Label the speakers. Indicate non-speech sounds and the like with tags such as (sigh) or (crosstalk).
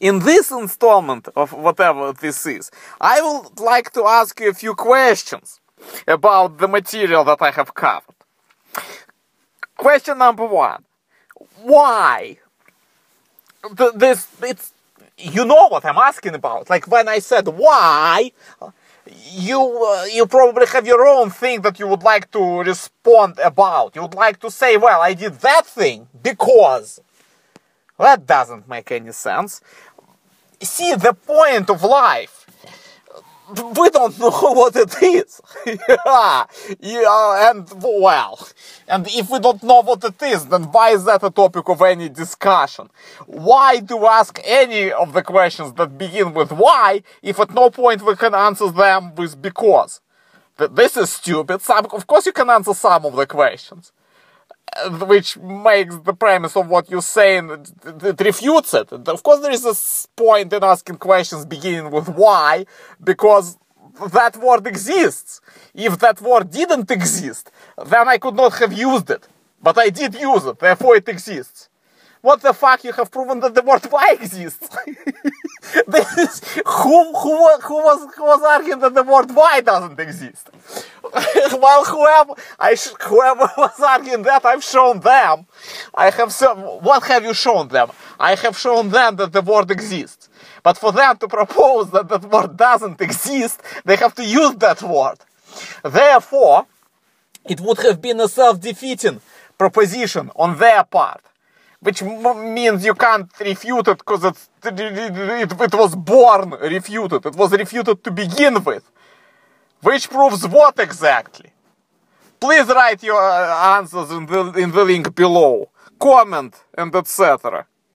Speaker 1: In this installment of whatever this is, I would like to ask you a few questions about the material that I have covered. Question number one. Why? Th- This, it's, you know what I'm asking about. Like when I said why, you uh, you probably have your own thing that you would like to respond about. You would like to say, well, I did that thing because. That doesn't make any sense. See, the point of life we don't know (laughs) what it is. yeah, (laughs) yeah, and well, and if we don't know what it is, then why is that a topic of any discussion? Why do ask any of the questions that begin with why if at no point we can answer them with because? Th- This is stupid. Some, of course, you can answer some of the questions which makes the premise of what you're saying it, it refutes it. Of course, there is a point in asking questions beginning with why, because that word exists. If that word didn't exist, then I could not have used it. But I did use it, therefore it exists. What the fuck? You have proven that the word (laughs) why exists. is, (laughs) who, who, who was who was arguing that the word why doesn't exist? (laughs) well, whoever I whoever (laughs) was arguing that, I've shown them. I have so, what have you shown them? I have shown them that the word exists. But for them to propose that that word doesn't exist, they have to use that word. Therefore, it would have been a self-defeating proposition on their part, which means you can't refute it because it, it was born refuted. It was refuted to begin with, which proves what exactly? Please write your uh, answers in the in the link below, comment and etc.